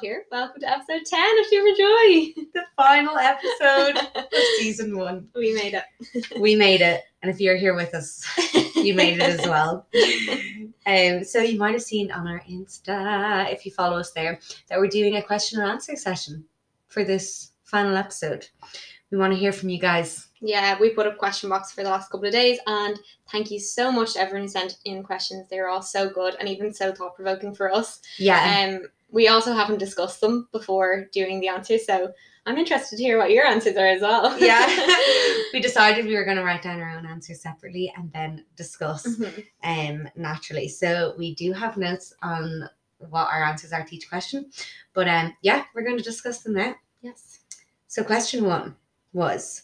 Here. Welcome to episode 10 of Super Joy. the final episode of season one. we made it. We made it, and if you're here with us, you made it as well. Um, so you might have seen on our Insta, if you follow us there, that we're doing a question and answer session for this final episode. We want to hear from you guys. Yeah, we put up question box for the last couple of days, and thank you so much to everyone who sent in questions. They were all so good and even so thought provoking for us. Yeah, Um, we also haven't discussed them before doing the answers, so I'm interested to hear what your answers are as well. yeah. we decided we were going to write down our own answers separately and then discuss Mhm. um naturally. So we do have notes on what our answers are to each question, but um yeah, we're going to discuss them now. Yes. So question one was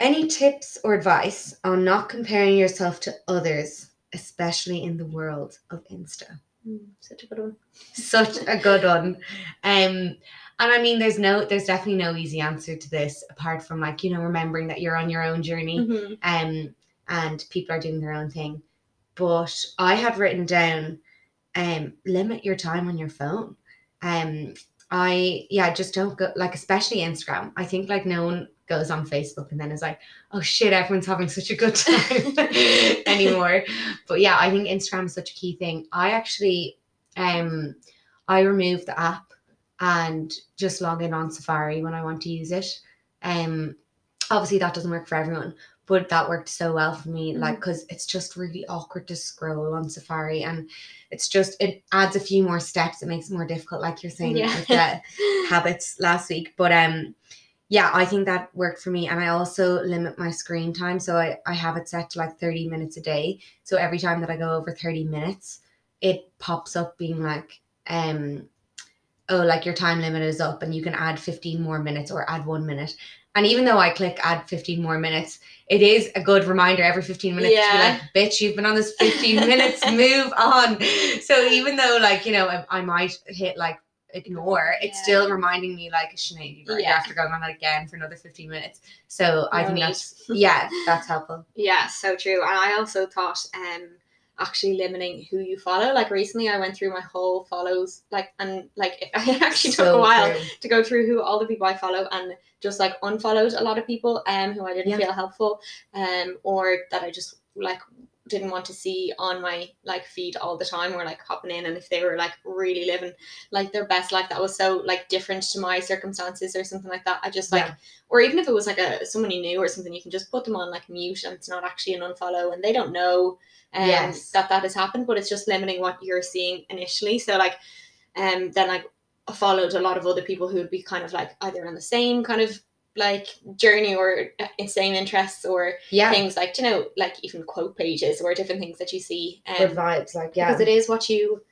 any tips or advice on not comparing yourself to others, especially in the world of Insta? Mm, such a good one. Such a good one. Um and I mean there's no there's definitely no easy answer to this apart from like, you know, remembering that you're on your own journey Mhm. um, and people are doing their own thing. But I had written down, um, limit your time on your phone. Um, I yeah, just don't go like especially Instagram. I think like no one goes on Facebook and then is like, oh shit, everyone's having such a good time anymore. But yeah, I think Instagram is such a key thing. I actually um I removed the app and just log in on Safari when I want to use it. Um obviously that doesn't work for everyone, but that worked so well for me like because it's just really awkward to scroll on safari and it's just it adds a few more steps it makes it more difficult like you're saying Yeah. with the habits last week but um yeah i think that worked for me and i also limit my screen time so i, I have it set to like 30 minutes a day. So every time that i go over 30 minutes it pops up being like um oh like your time limit is up and you can add 15 more minutes or add one minute. And even though i click add 15 more minutes it is a good reminder every 15 minutes to Yeah. be like bitch you've been on this 15 minutes. Move on. So even though like you know i, I might hit like ignore it's still reminding me like Sinead, you Yeah. have to go on that again for another 15 minutes so i No think need. that's yeah that's helpful Yeah, so true. And I also thought um actually limiting who you follow. Like recently I went through my whole follows like and like it actually took a while true. to go through who all the people I follow and just like unfollowed a lot of people um who I didn't Yeah. feel helpful um or that I just like didn't want to see on my like feed all the time or like hopping in and if they were like really living like their best life that was so like different to my circumstances or something like that I just like Yeah. or even if it was like a someone you knew or something you can just put them on like mute and it's not actually an unfollow and they don't know um, Yes. that that has happened but it's just limiting what you're seeing initially so like um then I followed a lot of other people who would be kind of like either on the same kind of like journey or same interests or yeah things like you know like even quote pages or different things that you see um, good vibes like yeah because it is what you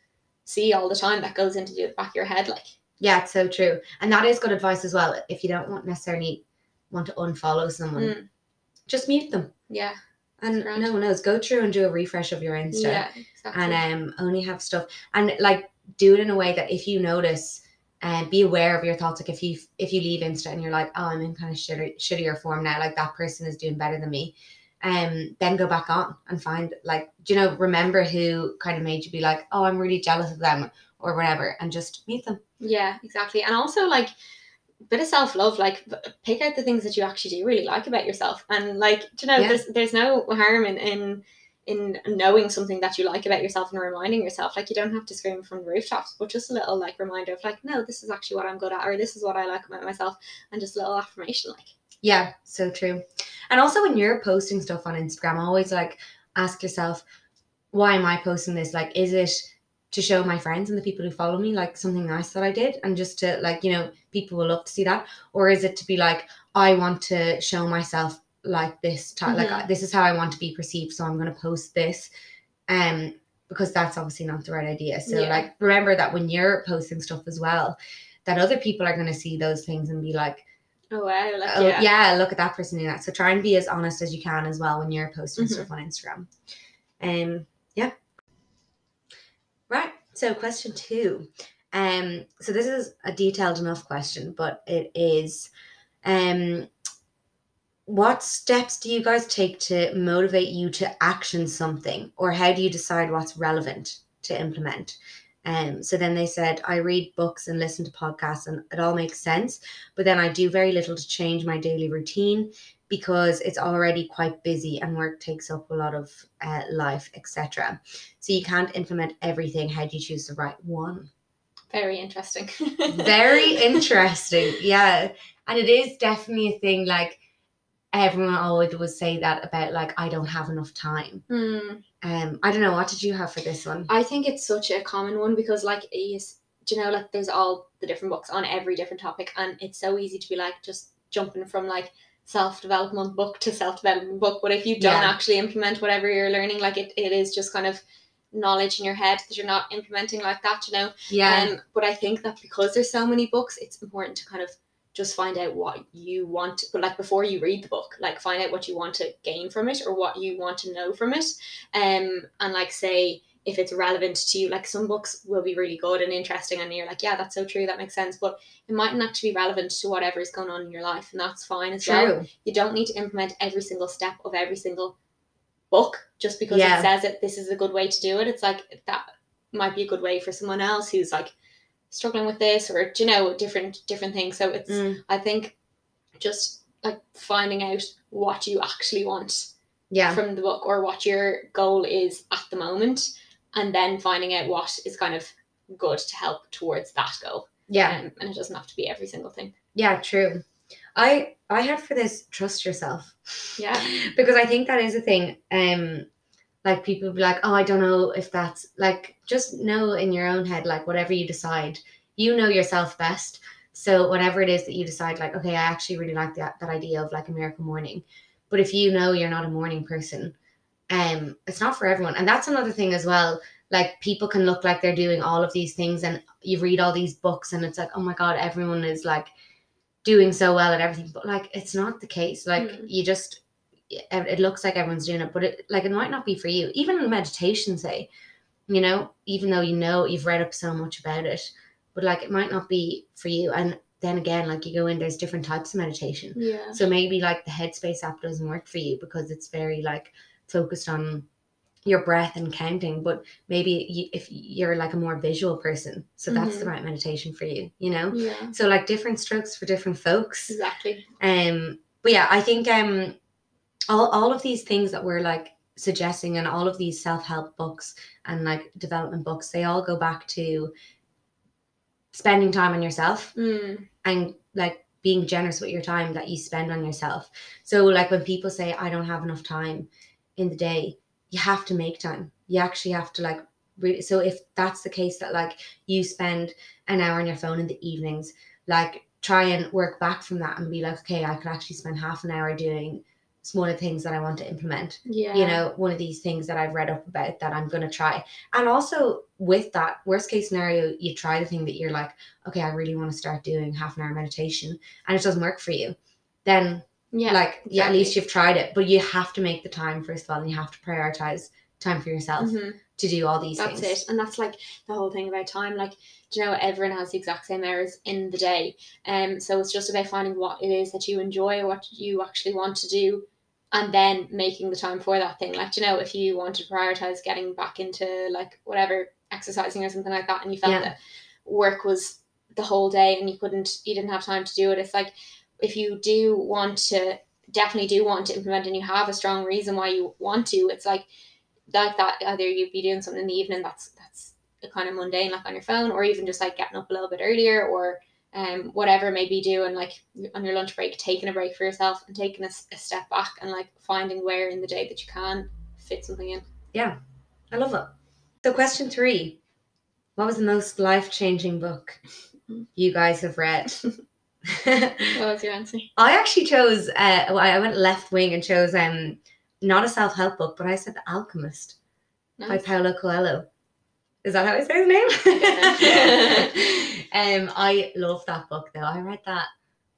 see all the time that goes into the back of your head like Yeah, it's so true. And that is good advice as well. If you don't want necessarily want to unfollow someone, Mm. just mute them. yeah And no one knows. Go through and do a refresh of your Insta yeah exactly. and um only have stuff and like do it in a way that if you notice and be aware of your thoughts. Like if you if you leave Insta and you're like, oh, I'm in kind of shitty, shittier form now, like that person is doing better than me. Um, then go back on and find like, do you know, remember who kind of made you be like, oh, I'm really jealous of them or whatever, and just meet them. Yeah, exactly. And also like a bit of self love, like pick out the things that you actually do really like about yourself. And like, do you know, Yeah. there's there's no harm in in in knowing something that you like about yourself and reminding yourself. Like you don't have to scream from the rooftops, but just a little like reminder of like, no, this is actually what I'm good at, or this is what I like about myself, and just a little affirmation, like. Yeah, so true. And also when you're posting stuff on Instagram, always like ask yourself, why am I posting this? Like, is it to show my friends and the people who follow me like something nice that I did and just to like, you know, people will love to see that? Or is it to be like, I want to show myself like this ti- like Mhm. uh, this is how I want to be perceived, so I'm gonna post this. Um because that's obviously not the right idea. So Yeah. like remember that when you're posting stuff as well, that other people are gonna see those things and be like, Oh wow, like oh, yeah. yeah. look at that person doing that. So try and be as honest as you can as well when you're posting Mhm. stuff on Instagram. Um, yeah. Right. So question two. Um, so this is a detailed enough question, but it is, um, what steps do you guys take to motivate you to action something, or how do you decide what's relevant to implement? Um, so then they said, I read books and listen to podcasts, and it all makes sense. But then I do very little to change my daily routine because it's already quite busy and work takes up a lot of uh, life, etc. So you can't implement everything. How do you choose the right one? Very interesting. Very interesting. Yeah. And it is definitely a thing like everyone always would say that about like I don't have enough time. Hmm. Um I don't know, what did you have for this one? I think it's such a common one because like is do you know like there's all the different books on every different topic and it's so easy to be like just jumping from like self-development book to self-development book but if you don't Yeah. actually implement whatever you're learning like it, it is just kind of knowledge in your head that you're not implementing like that you know Yeah. um, but I think that because there's so many books, it's important to kind of just find out what you want. But like before you read the book, like find out what you want to gain from it or what you want to know from it. Um, and like say if it's relevant to you, like some books will be really good and interesting, and you're like, yeah, that's so true, that makes sense. But it mightn't actually be relevant to whatever is going on in your life, and that's fine as well True. you don't need to implement every single step of every single book just because Yeah. it says it this is a good way to do it it's like that might be a good way for someone else who's like struggling with this or you know different different things so it's Mm, i think just like finding out what you actually want yeah. from the book or what your goal is at the moment and then finding out what is kind of good to help towards that goal Yeah. um, and it doesn't have to be every single thing Yeah, true. I I had for this trust yourself. yeah because I think that is a thing. Um, like people be like, oh, I don't know if that's like just know in your own head, like whatever you decide, you know yourself best. So whatever it is that you decide, like, okay, I actually really like that that idea of like a miracle morning. But if you know you're not a morning person, um, it's not for everyone. And that's another thing as well. Like people can look like they're doing all of these things, and you read all these books, and it's like, oh my god, everyone is like doing so well at everything. But like, it's not the case. Like Mm. you just it it looks like everyone's doing it, but it like it might not be for you. Even meditation, say, you know, even though you know you've read up so much about it, but like it might not be for you. And then again, like you go in, there's different types of meditation. yeah So maybe like the Headspace app doesn't work for you because it's very like focused on your breath and counting. But maybe you, if you're like a more visual person, so that's the Mhm. right meditation for you. You know. yeah So like different strokes for different folks. exactly Um, but yeah, I think um, all all of these things that we're like suggesting, and all of these self help books and like development books, they all go back to spending time on yourself Mm. and like being generous with your time that you spend on yourself. So like when people say I don't have enough time in the day, you have to make time. You actually have to like re- so if that's the case that like you spend an hour on your phone in the evenings, like try and work back from that and be like, okay, I could actually spend half an hour doing the things that I want to implement Yeah. you know, one of these things that I've read up about that I'm going to try. And also with that worst case scenario, you try the thing that you're like, okay, I really want to start doing half an hour meditation and it doesn't work for you. Then yeah. like, yeah, at least you've tried it, but you have to make the time first of all, and you have to prioritize time for yourself Mhm. to do all these That's things. it. And that's like the whole thing about time. Like, do you know, everyone has the exact same hours in the day. Um, so it's just about finding what it is that you enjoy, what you actually want to do, and then making the time for that thing. Like, you know, if you want to prioritize getting back into like whatever exercising or something like that, and you felt Yeah. that work was the whole day and you couldn't, you didn't have time to do it. It's like if you do want to, definitely do want to implement, and you have a strong reason why you want to, it's like like that either you'd be doing something in the evening that's that's a kind of mundane like on your phone or even just like getting up a little bit earlier or um whatever maybe you do and like on your lunch break taking a break for yourself and taking a step back and like finding where in the day that you can fit something in Yeah, I love it. So question three. What was the most life changing book you guys have read? what was your answer I actually chose. Uh, well, I went left wing and chose um not a self help book, but I said The Alchemist by Nice. Paulo Coelho. Is that how I say his name? um, I love that book though. I read that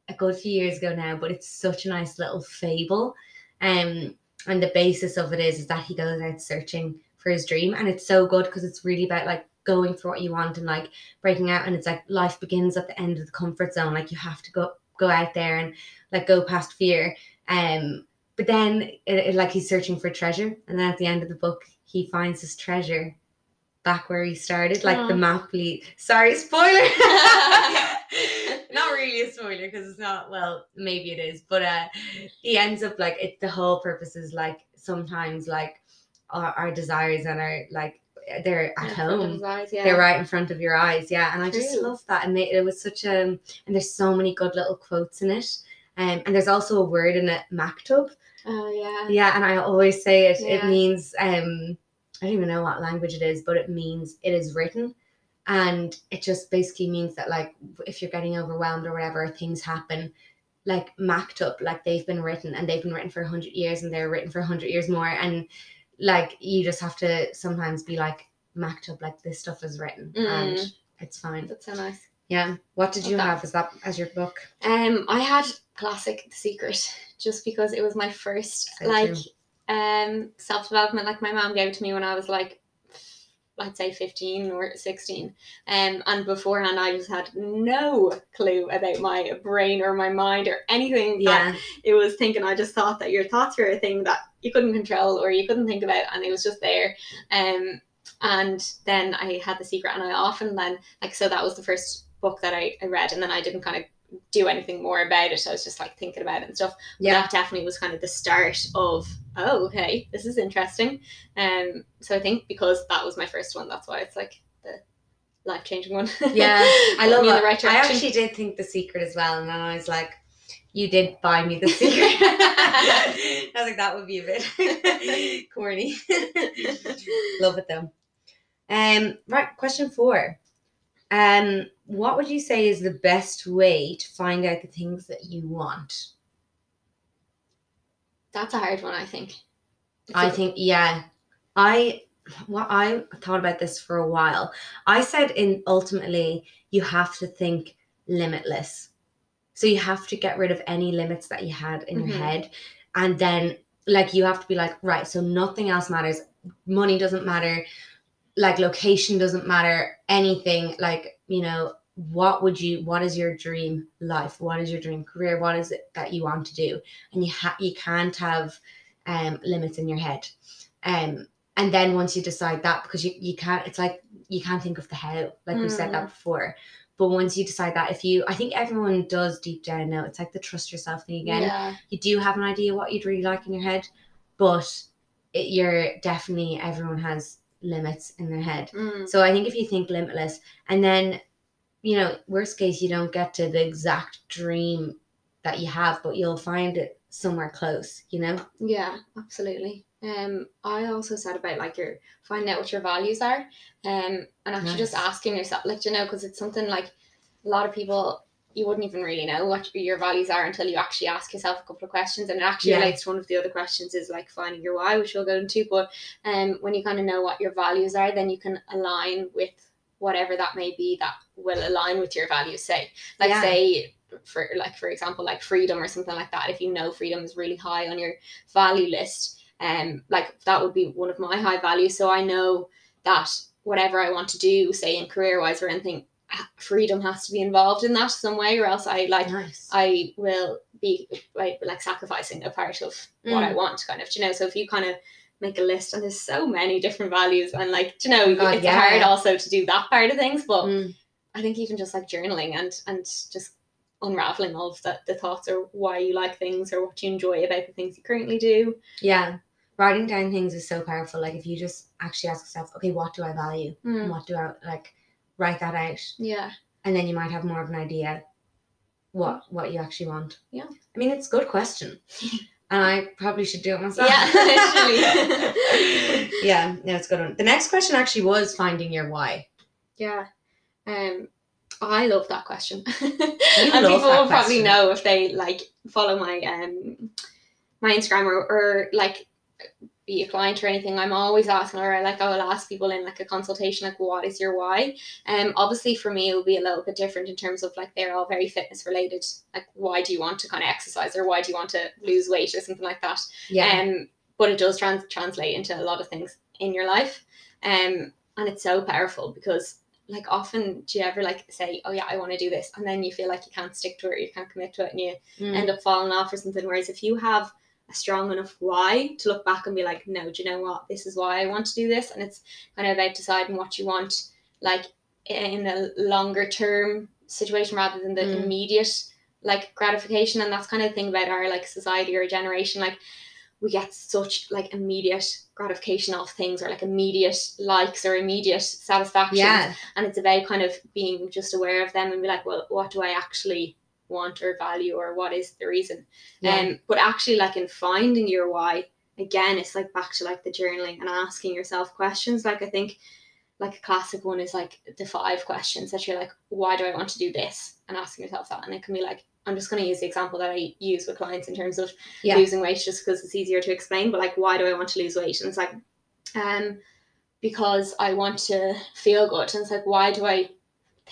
a good few years ago now, but it's such a nice little fable. Um, and the basis of it is is that he goes out searching for his dream, and it's so good because it's really about like going for what you want and like breaking out. And it's like life begins at the end of the comfort zone. Like you have to go go out there and like go past fear. Um, but then it, it- like he's searching for treasure, and then at the end of the book, he finds his treasure back where he started, like the Oh. map lead. Sorry, spoiler. not really a spoiler because it's not. Well, maybe it is, but uh, he ends up like it. The whole purpose is like sometimes like our, our desires and our like they're at of home. eyes, yeah. They're right in front of your eyes, yeah. And I just love that. And they, it was such a, and there's so many good little quotes in it. Um, and there's also a word in it, maktub. Oh yeah. Yeah, and I always say it. It means um, I don't even know what language it is, but it means it is written, and it just basically means that like if you're getting overwhelmed or whatever, things happen. Like maktub, like they've been written and they've been written for a hundred years and they're written for a hundred years more, and like you just have to sometimes be like maktub, like this stuff is written and Mm. it's fine. That's so nice. Yeah. What did you Okay. have as that as your book? Um, I had classic The Secret just because it was my first So like true. Um self development. Like my mom gave to me when I was like I'd say 15 or 16. Um, and beforehand, I just had no clue about my brain or my mind or anything. Yeah. it was thinking, I just thought that your thoughts were a thing that you couldn't control or you couldn't think about, and it was just there. Um, and then I had The Secret, and I often then, like, so that was the first book that I, I read, and then I didn't kind of do anything more about it. I was just like thinking about it and stuff. But Yeah. that definitely was kind of the start of oh okay this is interesting um so i think because that was my first one that's why it's like the life-changing one Yeah, I love it. the right I actually did think the secret as well, and then I was like, "You did buy me the secret." I was like, "That would be a bit corny." love it though. Um, right, question four. Um, what would you say is the best way to find out the things that you want? that's a hard one i think I think yeah. I well, I thought about this for a while. I said in ultimately you have to think limitless. So you have to get rid of any limits that you had in Mhm. your head. And then like you have to be like, right, so nothing else matters. Money doesn't matter, like location doesn't matter, anything. Like, you know, what would you what is your dream life? What is your dream career? What is it that you want to do? And you ha- you can't have um, limits in your head. Um, and then once you decide that, because you, you can't, it's like you can't think of the how, like we said that before. But once you decide that, if you, I think everyone does deep down know, it's like the trust yourself thing again. yeah You do have an idea what you'd really like in your head, but it, you're definitely, everyone has limits in their head. Mm. So I think if you think limitless, and then, you know, worst case, you don't get to the exact dream that you have, but you'll find it somewhere close, you know? Yeah, absolutely. Um, I also said about like your finding out what your values are, um, and actually just asking yourself, like you know, because it's something like a lot of people you wouldn't even really know what your values are until you actually ask yourself a couple of questions, and it actually Yeah. relates to one of the other questions is like finding your why, which we'll go into. But um, when you kind of know what your values are, then you can align with whatever that may be that will align with your values. Say, like Yeah. say for like for example like freedom or something like that if you know freedom is really high on your value list um like that would be one of my high values so i know that whatever i want to do say in career wise or anything freedom has to be involved in that some way or else i like nice. i will be like, like sacrificing a part of what i Mm. want kind of you know so if you kind of make a list and there's so many different values and like you know God, it's yeah. hard also to do that part of things but Mm. I think even just like journaling and and just unraveling all of the, the thoughts or why you like things or what you enjoy about the things you currently do. Yeah. Writing down things is so powerful. Like if you just actually ask yourself, okay, what do I value? And what do I like write that out? Yeah. And then you might have more of an idea what what you actually want. Yeah. I mean it's a good question. and I probably should do it myself. Yeah, literally. yeah, no, it's good one. The next question actually was finding your why. Yeah. Um I love that question. and love people will probably question. know if they like follow my um my Instagram or, or like be a client or anything, I'm always asking or like I will ask people in like a consultation like what is your why? Um obviously for me it will be a little bit different in terms of like they're all very fitness related. Like why do you want to kind of exercise or why do you want to lose weight or something like that? Yeah. Um, but it does trans- translate into a lot of things in your life. Um, and it's so powerful because like often do you ever like say, Oh yeah, I want to do this and then you feel like you can't stick to it or you can't commit to it and you Mm. end up falling off or something. Whereas if you have a strong enough why to look back and be like, no, do you know what? This is why I want to do this. And it's kind of about deciding what you want, like in a longer term situation rather than the Mm. immediate like gratification. And that's kind of the thing about our like society or generation. Like we get such like immediate gratification off things or like immediate likes or immediate satisfaction Yeah. and it's about kind of being just aware of them and be like well what do i actually want or value or what is the reason. Yeah. um but actually like in finding your why again it's like back to like the journaling and asking yourself questions. Like i think like a classic one is like the five questions that you're like why do i want to do this? and asking yourself that. And it can be like i'm just going to use the example that i use with clients in terms of Yeah. losing weight just because it's easier to explain but like why do i want to lose weight? And it's like um because i want to feel good. And it's like why do i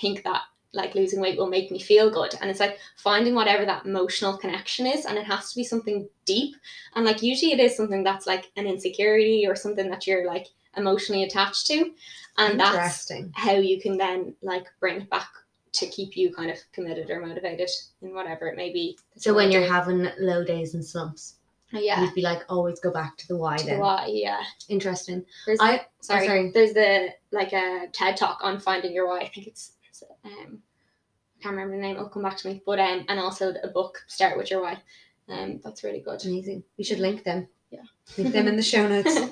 think that like losing weight will make me feel good and it's like finding whatever that emotional connection is and it has to be something deep and like usually it is something that's like an insecurity or something that you're like emotionally attached to and that's how you can then like bring it back to keep you kind of committed or motivated in whatever it may be So when you're having low days and slumps, yeah you'd be like, always go back to the why to the then. why yeah Interesting. there's I sorry, sorry. there's the like a TED talk on finding your why. I think it's um I can't remember the name. It'll come back to me. But um and also a book Start with Your Why. Um that's really good. amazing. We should link them. Yeah. Link them in the show notes.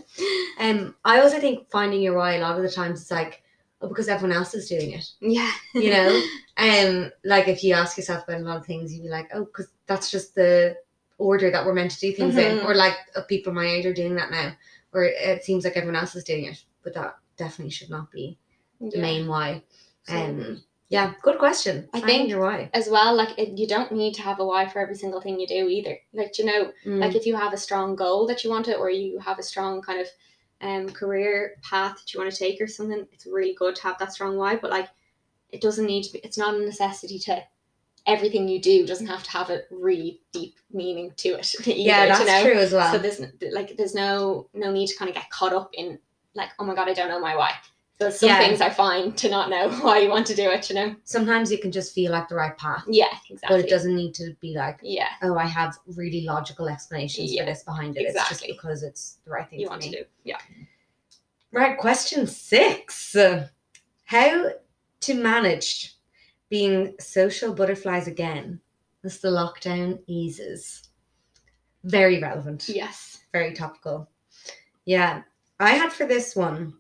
Um, I also think finding your why a lot of the times it's like, oh, because everyone else is doing it. yeah. You know, um, like if you ask yourself about a lot of things, you'd be like, oh, because that's just the order that we're meant to do things in, Mhm. or like uh, people my age are doing that now, or it seems like everyone else is doing it, but that definitely should not be the Yeah. main why. Um, yeah, good question. I think- your why. as well, like it, you don't need to have a why for every single thing you do either. Like you know, Mm, like if you have a strong goal that you want to or you have a strong kind of um career path that you want to take or something it's really good to have that strong why but like it doesn't need to be it's not a necessity to everything you do doesn't have to have a really deep meaning to it either, yeah, that's you know? true as well. so there's like there's no no need to kind of get caught up in like oh my god i don't know my why so some Yeah. things are fine to not know why you want to do it you know Sometimes you can just feel like the right path, yeah exactly but it doesn't need to be like, yeah oh, I have really logical explanations Yeah, for this behind it. It's exactly. just because it's the right thing you want me. to do yeah Right, question six. How to manage being social butterflies again as the lockdown eases? Very relevant, yes very topical. Yeah, I had for this one,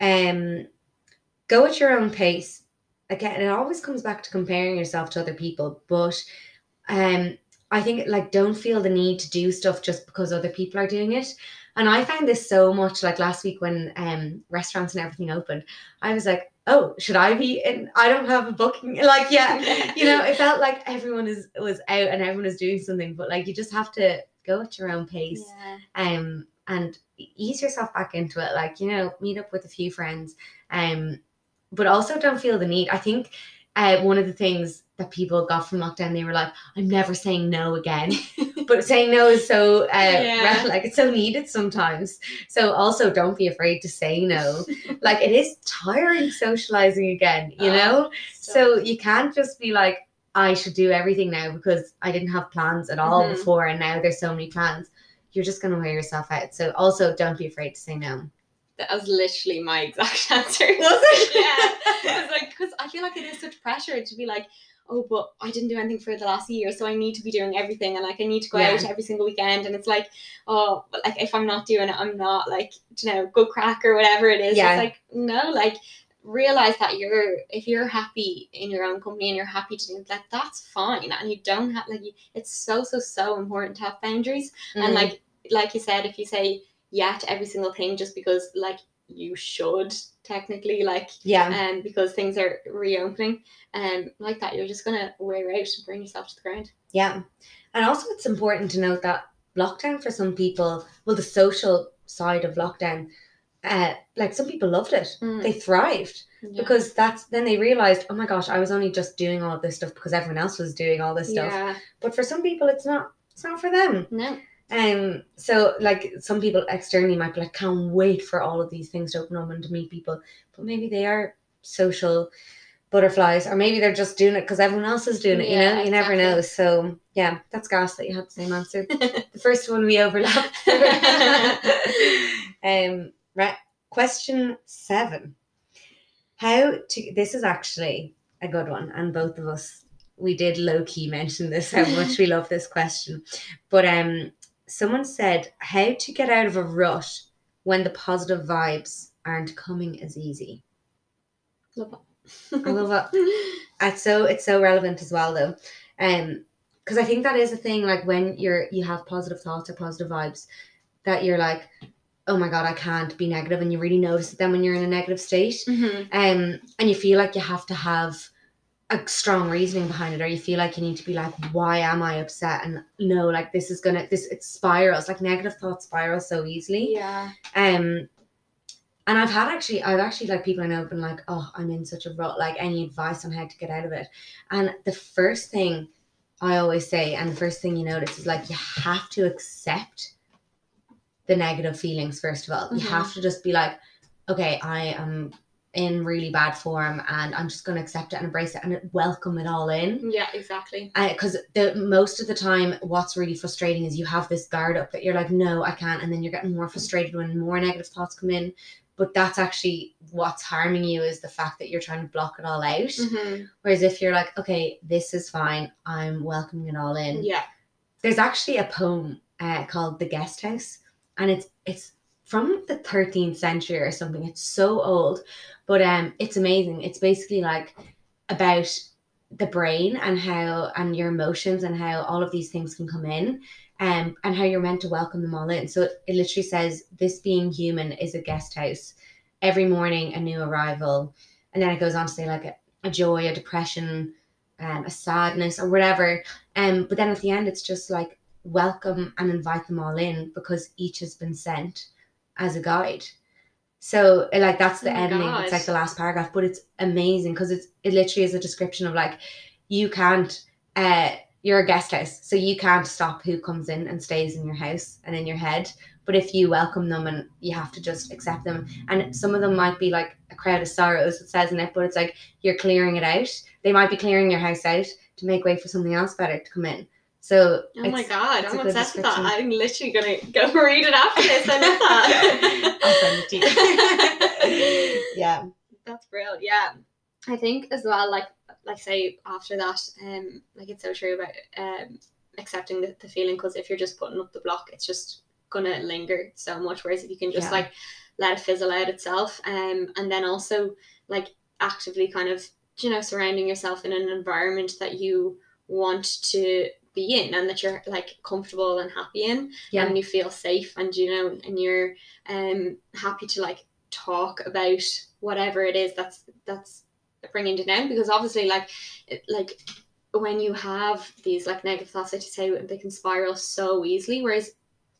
um, go at your own pace. Again, it always comes back to comparing yourself to other people, but um, I think like don't feel the need to do stuff just because other people are doing it. And I found this so much like last week when um restaurants and everything opened. I was like, oh, should I be in? I don't have a booking. Like, yeah, you know, it felt like everyone is was out and everyone is doing something, but like you just have to go at your own pace yeah um and ease yourself back into it like you know meet up with a few friends um but also don't feel the need i think uh, one of the things that people got from lockdown they were like i'm never saying no again but saying no is so uh Yeah. like it's so needed sometimes so also don't be afraid to say no like it is tiring socializing again you Oh, know so you can't just be like, I should do everything now because I didn't have plans at all Mhm. before and now there's so many plans. You're just gonna wear yourself out. So also don't be afraid to say no. That was literally my exact answer. Was it? yeah. Like because I feel like it is such pressure to be like, oh, but I didn't do anything for the last year, so I need to be doing everything, and like I need to go Yeah. out every single weekend, and it's like, oh, but like if I'm not doing it, I'm not like you know good crack or whatever it is. Yeah. It's like no, like realize that you're if you're happy in your own company and you're happy to do like that's fine, and you don't have like you, it's so so so important to have boundaries and Mm. like like you said if you say yeah to every single thing just because like you should technically like yeah. um because things are reopening um like that you're just gonna wear out and bring yourself to the ground Yeah. And also it's important to note that lockdown for some people, well the social side of lockdown, uh like some people loved it. Mm. They thrived. yeah. Because that's then they realized, oh my gosh, I was only just doing all of this stuff because everyone else was doing all this stuff. yeah But for some people it's not it's not for them. no Um, so like some people externally might be like, can't wait for all of these things to open up and to meet people, but maybe they are social butterflies, or maybe they're just doing it because everyone else is doing it. You Yeah, know, you never know. So yeah, that's gas that you had the same answer. the first one we overlapped. um, right. Question seven. How to? This is actually a good one, and both of us we did low key mention this how much we love this question, but um, someone said how to get out of a rut when the positive vibes aren't coming as easy. Love I love it. It's so it's so relevant as well though. Um because I think that is a thing like when you're you have positive thoughts or positive vibes that you're like, oh my god, I can't be negative and you really notice it then when you're in a negative state. Mhm. Um and you feel like you have to have a strong reasoning behind it or you feel like you need to be like why am i upset and no like this is gonna this it spirals like negative thoughts spiral so easily Yeah. um, and I've had actually, I've actually like people I know have been like, oh, I'm in such a rut. Like, any advice on how to get out of it? And the first thing I always say, and the first thing you notice is like, you have to accept the negative feelings, first of all. You Mhm. have to just be like, okay, I am in really bad form and I'm just going to accept it and embrace it and welcome it all in Yeah, exactly. because the most of the time what's really frustrating is you have this guard up that you're like no i can't and then you're getting more frustrated when more negative thoughts come in but that's actually what's harming you is the fact that you're trying to block it all out Mhm. whereas if you're like okay this is fine i'm welcoming it all in Yeah. there's actually a poem uh, called the guest house and it's it's from the 13th century or something it's so old but um it's amazing. It's basically like about the brain and how and your emotions and how all of these things can come in um, and how you're meant to welcome them all in. So it, it literally says this being human is a guest house. Every morning a new arrival. And then it goes on to say like a, a joy a depression um, a sadness or whatever. Um, but then at the end it's just like welcome and invite them all in because each has been sent as a guide. So like that's the Oh ending God. it's like the last paragraph but it's amazing because it's it literally is a description of like you can't uh you're a guest house so you can't stop who comes in and stays in your house and in your head. But if you welcome them and you have to just accept them and some of them might be like a crowd of sorrows it says in it but it's like you're clearing it out. They might be clearing your house out to make way for something else better to come in so Oh my god, I'm obsessed with that. I'm literally gonna go read it after this. I love that. I'll send it to you. yeah That's brilliant. Yeah. I think as well, like like say after that, um, like it's so true about um accepting the, the feeling because if you're just putting up the block, it's just gonna linger so much. Whereas if you can just Yeah. like let it fizzle out itself, um, and then also like actively kind of you know surrounding yourself in an environment that you want to be in and that you're like comfortable and happy in yeah. and you feel safe and you know and you're um happy to like talk about whatever it is that's that's bringing you down because obviously like it, like when you have these like negative thoughts like you say they can spiral so easily. Whereas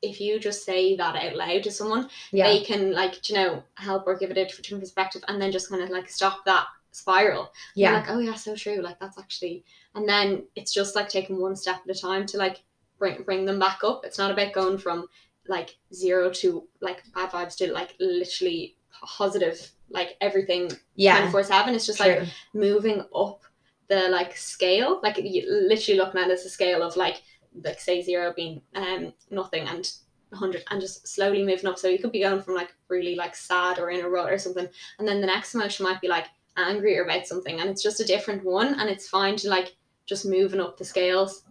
if you just say that out loud to someone yeah. they can like you know help or give it a different perspective and then just kind of like stop that spiral. Yeah. like oh yeah so true like that's actually and then it's just like taking one step at a time to like bring bring them back up. It's not about going from like zero to like bad vibes to like literally positive like everything yeah. 24 7 it's just like moving up the like scale. Like you literally looking at it as a scale of like like say zero being um nothing and 100 and just slowly moving up. So you could be going from like really like sad or in a rut or something and then the next emotion might be like angry about something and it's just a different one and it's fine to like just moving up the scales.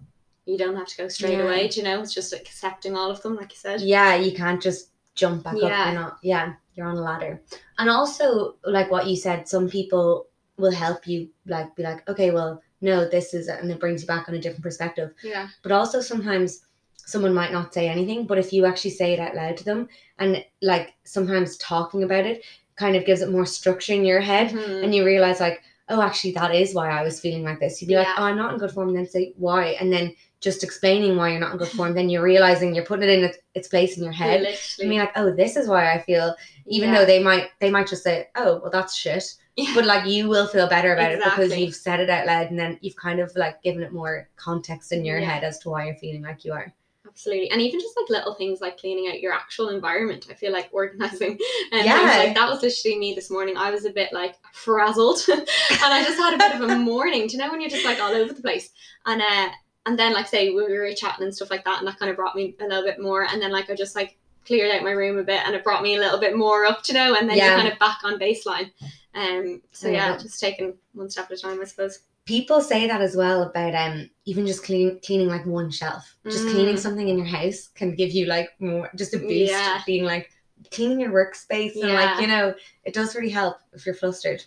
You don't have to go straight Yeah. away do you know? It's just like accepting all of them like you said. Yeah you can't just jump back up Yeah. you're not yeah you're on a ladder. And also like what you said some people will help you like be like okay well no this is and it brings you back on a different perspective. Yeah. But also sometimes someone might not say anything but if you actually say it out loud to them and like sometimes talking about it kind of gives it more structure in your head Mhm. and you realize like oh actually that is why i was feeling like this you'd be like oh i'm not in good form and then say why and then just explaining why you're not in good form then you're realizing you're putting it in its, its place in your head I mean, like, oh, this is why I feel. Even Yeah. though they might, they might just say, oh, well, that's shit. Yeah. But like, you will feel better about it because you've said it out loud, and then you've kind of like given it more context in your Yeah. head as to why you're feeling like you are. Absolutely. And even just like little things like cleaning out your actual environment. I feel like organizing and Yeah. like that was literally me this morning. I was a bit like frazzled and I just had a bit of a morning. Do you know when you're just like all over the place? And uh and then like say we were chatting and stuff like that and that kind of brought me a little bit more and then like I just like cleared out my room a bit and it brought me a little bit more up, you know, and then Yeah. you're kind of back on baseline. Um so I yeah, just taking one step at a time, I suppose. People say that as well about um even just cleaning cleaning like one shelf. Just Mm. cleaning something in your house can give you like more just a boost Yeah. being like cleaning your workspace and like you know it does really help if you're flustered.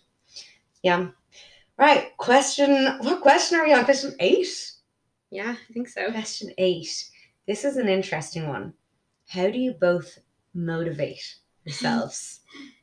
Yeah. Right question what question are we on? Question eight? Yeah, I think so. question eight. This is an interesting one. How do you both motivate yourselves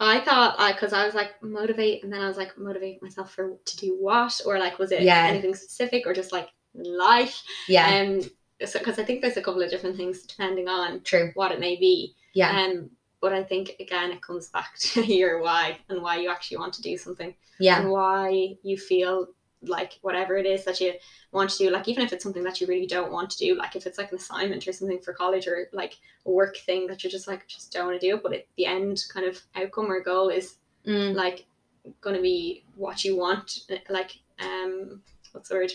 I thought I because I was like motivate, and then I was like motivate myself for to do what, or like was it Yeah. anything specific, or just like life? yeah And Um, because I think there's a couple of different things depending on true what it may be. yeah Um, but I think again it comes back to your why and why you actually want to do something, yeah and why you feel like whatever it is that you want to do, like even if it's something that you really don't want to do, like if it's like an assignment or something for college or like a work thing that you're just like just don't want to do but at the end kind of outcome or goal is Mm, like going to be what you want like um what's the word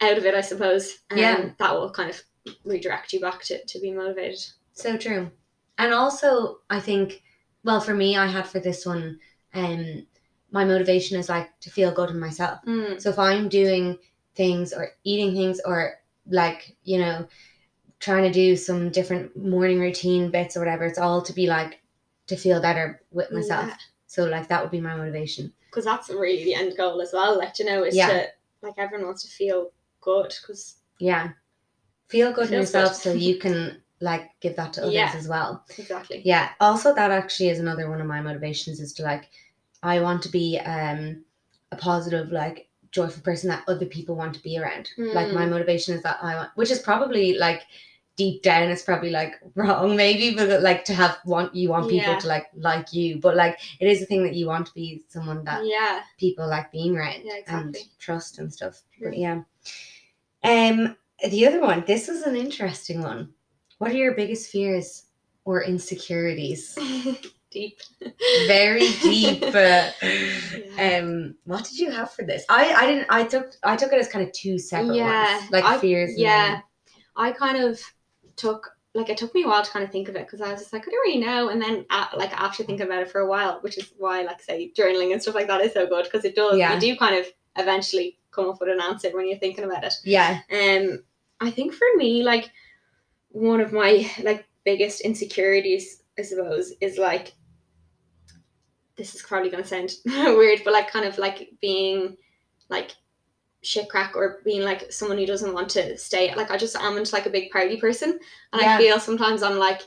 out of it i suppose um, Yeah. that will kind of redirect you back to, to be motivated So true. And also, I think, well, for me, I had for this one, um, my motivation is like to feel good in myself. mm. So if I'm doing things or eating things or like, you know, trying to do some different morning routine bits or whatever, it's all to be like to feel better with myself. Yeah. So like that would be my motivation. because that's really the end goal as well like you know is Yeah. to like everyone wants to feel good because Yeah. Feel good in yourself good. so you can like give that to others Yeah. as well. exactly Yeah. Also, that actually is another one of my motivations is to like, I want to be um a positive, like joyful person that other people want to be around. Like my Mm. motivation is that I want, which is probably like deep down, it's probably like wrong maybe, but like to have want you want people Yeah. to like like you, but like it is a thing that you want to be someone that yeah people like being around Yeah, and trust and stuff. True. But yeah. Um, the other one. This is an interesting one. What are your biggest fears or insecurities? deep Very deep. uh, Yeah. um, what did you have for this? I I didn't. I took I took it as kind of two separate Yeah, ones, like I- fears. yeah then- I kind of took like it took me a while to kind of think of it because I was just like I don't really know and then uh, like after thinking about it for a while which is why like say journaling and stuff like that is so good because it does Yeah. you do kind of eventually come up with an answer when you're thinking about it yeah, um I think for me like one of my like biggest insecurities I suppose is like this is probably going to sound weird but like kind of like being like shit crack or being like someone who doesn't want to stay like I just am into like a big party person and Yeah. I feel sometimes I'm like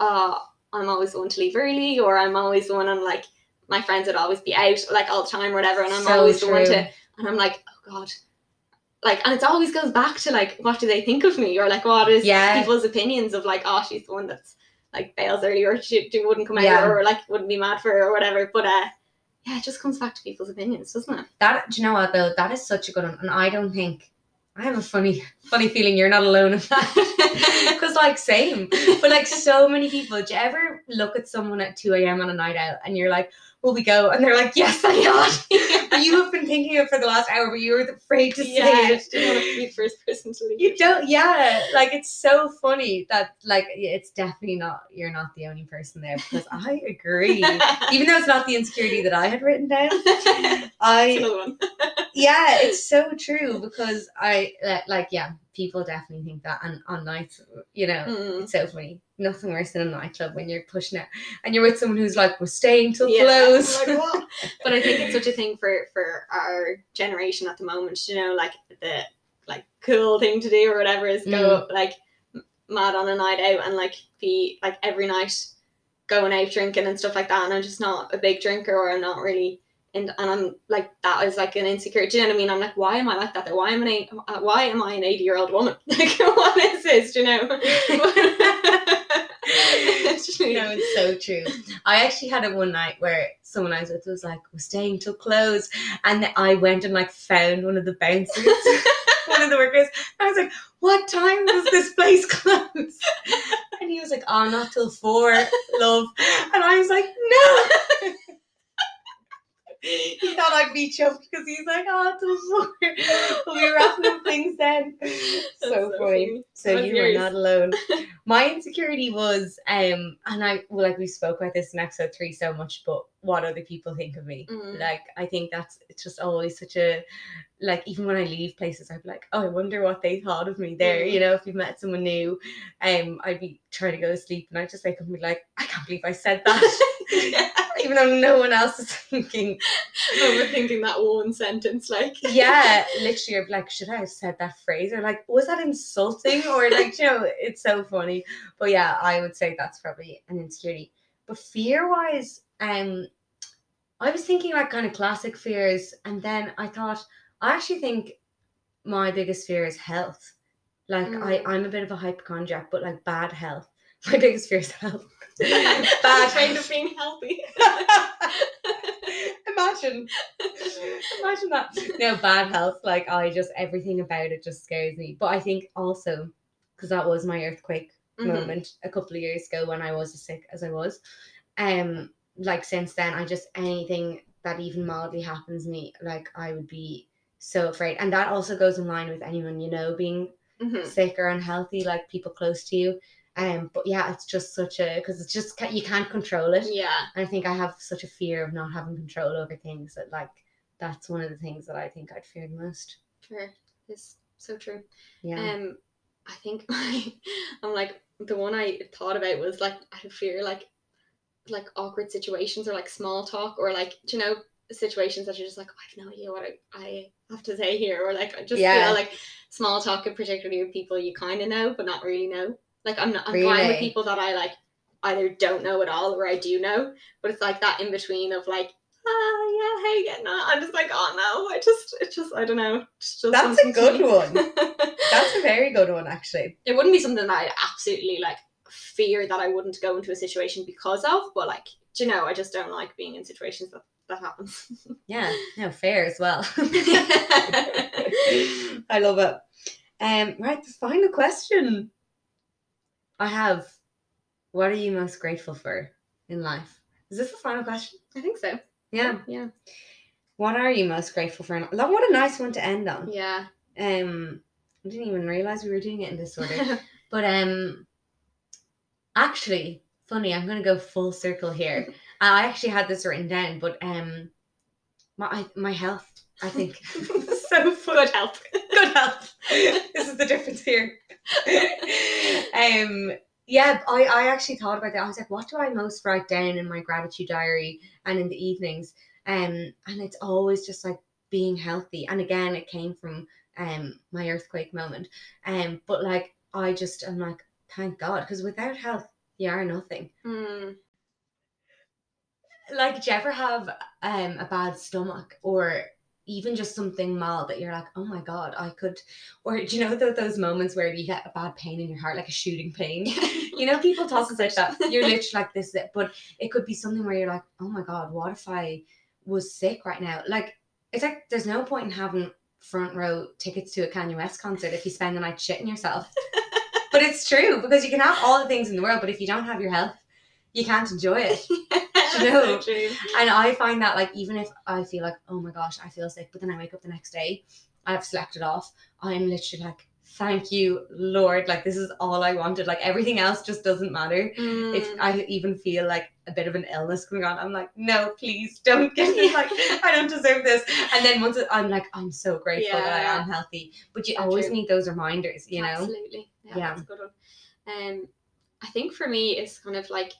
uh I'm always the one to leave early or I'm always the one I'm like my friends would always be out like all the time or whatever and I'm So always the one to and I'm like oh god like and it always goes back to like what do they think of me or like what is Yeah. people's opinions of like oh she's the one that's like bails early or she, she wouldn't come out Yeah. or like wouldn't be mad for her or whatever but uh yeah it just comes back to people's opinions doesn't it that. Do you know what though? That is such a good one, and I don't think. I have a funny, funny feeling you're not alone in that. Because like same, but like so many people. Do you ever look at someone at two a.m. on a night out and you're like, "Will we go?" And they're like, "Yes, I am." you have been thinking it for the last hour, but you were afraid to yeah, say it. didn't want to be the first person to leave. You don't, yeah. Like it's so funny that like it's definitely not you're not the only person there because I agree. Even though it's not the insecurity that I had written down, I yeah, it's so true because I like yeah, people definitely think that, and on nights, you know, Mm. it's so funny. Nothing worse than a nightclub when you're pushing it and you're with someone who's like, "We're staying till Yeah, close." like, what? but I think it's such a thing for for our generation at the moment. You know, like the like cool thing to do or whatever is go mm. like mad on a night out and like be like every night going out drinking and stuff like that. And I'm just not a big drinker or I'm not really. And, and I'm like that is like an insecurity. Do you know what I mean? I'm like, why am I like that? Though? Why am I? an- Why am I an 80 year old woman? Like, what is this? Do you know? Literally. No, it's so true. I actually had it one night where someone I was with was like, "We're staying till close," and I went and like found one of the bouncers one of the workers. I was like, "What time does this place close?" And he was like, "Oh, not till four, love." And I was like, "No." He thought I'd be chuffed because he's like, "Oh, till four." We'll be wrapping up things then. So, so funny. funny. So you were yours? not alone. My insecurity was, um, and I well, like we spoke about this in episode three so much, but what other people think of me. Mm. Like I think that's it's just always such a like even when I leave places, I'd be like, oh, I wonder what they thought of me there. Mm. You know, if you've met someone new, um, I'd be trying to go to sleep and I just wake up and be like, I can't believe I said that, even though no one else is thinking. Overthinking that one sentence, like Yeah, literally, be like, should I have said that phrase? Or like, was that insulting? Or like, you know, it's so funny. But yeah, I would say that's probably an insecurity. But fear wise, um, I was thinking like kind of classic fears, and then I thought I actually think my biggest fear is health. Like I, Mm. I'm a bit of a hypochondriac, but like bad health. My biggest fear is health. bad afraid of being healthy. Imagine. Imagine that. No, bad health. Like I just everything about it just scares me. But I think also because that was my earthquake Mhm. moment a couple of years ago when I was as sick as I was. Um, like since then, I just anything that even mildly happens to me, like I would be so afraid. And that also goes in line with anyone you know being Mhm. sick or unhealthy, like people close to you. Um, but yeah, it's just such a because it's just you can't control it. Yeah. And I think I have such a fear of not having control over things that like that's one of the things that I think I'd fear the most. Sure. It's so true. Yeah. Um, I think I'm like the one I thought about was like I fear like like awkward situations or like small talk or like you know situations that you're just like oh, I have no idea what I, I have to say here or like I just Yeah. feel like small talk and particularly with people you kind of know but not really know. Like I'm not I'm fine with people that I like either don't know at all or I do know, but it's like that in between of like ah yeah hey getting on. I'm just like oh no I just it just I don't know. It's just That's a good one. That's a very good one actually. it wouldn't be something that I'd absolutely like fear that I wouldn't go into a situation because of, but like, do you know, I just don't like being in situations that that happens. Yeah, no, fair as well. I love it. Um, right, the final question I have: What are you most grateful for in life? Is this the final question? I think so. Yeah. Yeah. What are you most grateful for? in- Lo- What a nice one to end on. Yeah. Um, I didn't even realize we were doing it in this order. But um, actually, funny. I'm gonna go full circle here. I actually had this written down, but um, my my health. I think so fun. Good health. Good health. this is the difference here. um, yeah, I I actually thought about that. I was like, what do I most write down in my gratitude diary and in the evenings? Um, and it's always just like being healthy. And again, it came from um my earthquake moment. Um, but like I just I'm like, thank God, because without health, you are nothing. Mm, Like, do you ever have um a bad stomach or even just something mild that you're like, oh my God, I could, or do you know tho- those moments where you get a bad pain in your heart, like a shooting pain? You know, people talk about that. You're literally like this, is it. but it could be something where you're like, oh my God, what if I was sick right now? Like, it's like there's no point in having front row tickets to a Kanye West concert if you spend the night shitting yourself. but it's true because you can have all the things in the world, but if you don't have your health, you can't enjoy it. So. And I find that like even if I feel like, oh my gosh, I feel sick, but then I wake up the next day, I've slept it off. I'm literally like, thank you, Lord. Like this is all I wanted. Like everything else just doesn't matter. If Mm, I even feel like a bit of an illness going on, I'm like, no, please don't get me. Like I don't deserve this. And then once it, I'm like, I'm so grateful that I am healthy. But you always true. need those reminders, you know. Absolutely. Yeah, Yeah. that's a good one. Um, I think for me, it's kind of like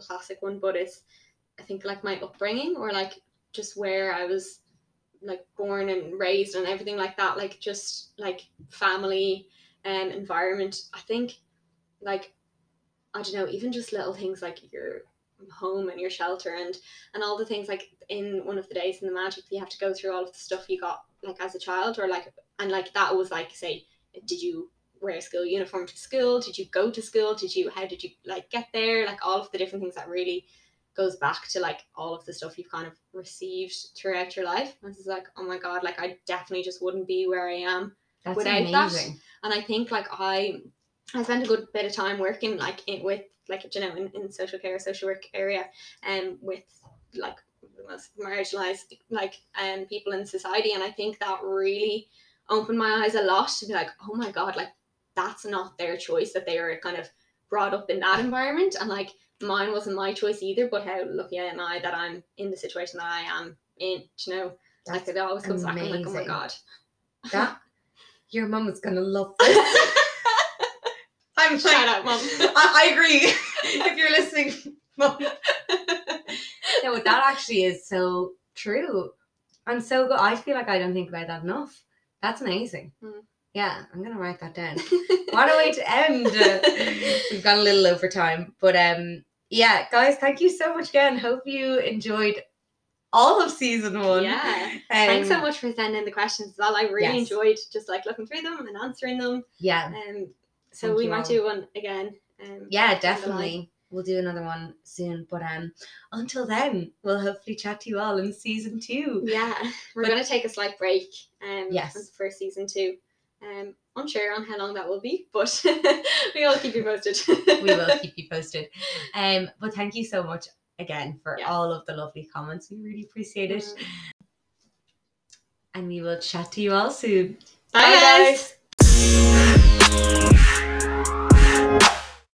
classic one, but it's I think like my upbringing or like just where I was like born and raised and everything like that, like just like family and environment. I think like I don't know, even just little things like your home and your shelter and and all the things like in one of the days in the magic you have to go through all of the stuff you got like as a child or like and like that was like say did you wear a school uniform to school? Did you go to school? Did you how did you like get there? Like all of the different things that really goes back to like all of the stuff you've kind of received throughout your life. And it's like oh my god like i definitely just wouldn't be where i am That's without that. and I think like I I spent a good bit of time working like in, with like you know in, in social care social work area and um, with like the most marginalized like um people in society. And I think that really opened my eyes a lot to be like oh my god like that's not their choice that they were kind of brought up in that environment and like mine wasn't my choice either but how lucky am I that I'm in the situation that I am in you know like it always comes back and I'm like oh my god that your mum is gonna love this. I'm like, shout out mom I, I agree. if you're listening, mum. No, but that actually is so true. I'm so good. I feel like I don't think about that enough. That's amazing. Mm. Yeah, I'm gonna write that down. what a way to end. We've gone a little over time, but um, yeah, guys, thank you so much again. Hope you enjoyed all of season one. yeah Um, Thanks so much for sending the questions as well. I really Yes. enjoyed just like looking through them and answering them. Yeah, Um, so Thank we might all. do one again. Um, yeah, down the line. definitely. We'll do another one soon. But um, until then, we'll hopefully chat to you all in season two. Yeah, we're But- gonna take a slight break. Um, Yes. for season two. Um, unsure on how long that will be, but we will keep you posted. we will keep you posted. Um, but thank you so much again for yeah. all of the lovely comments. We really appreciate it. Mm-hmm. And we will chat to you all soon. Bye, Bye guys. guys.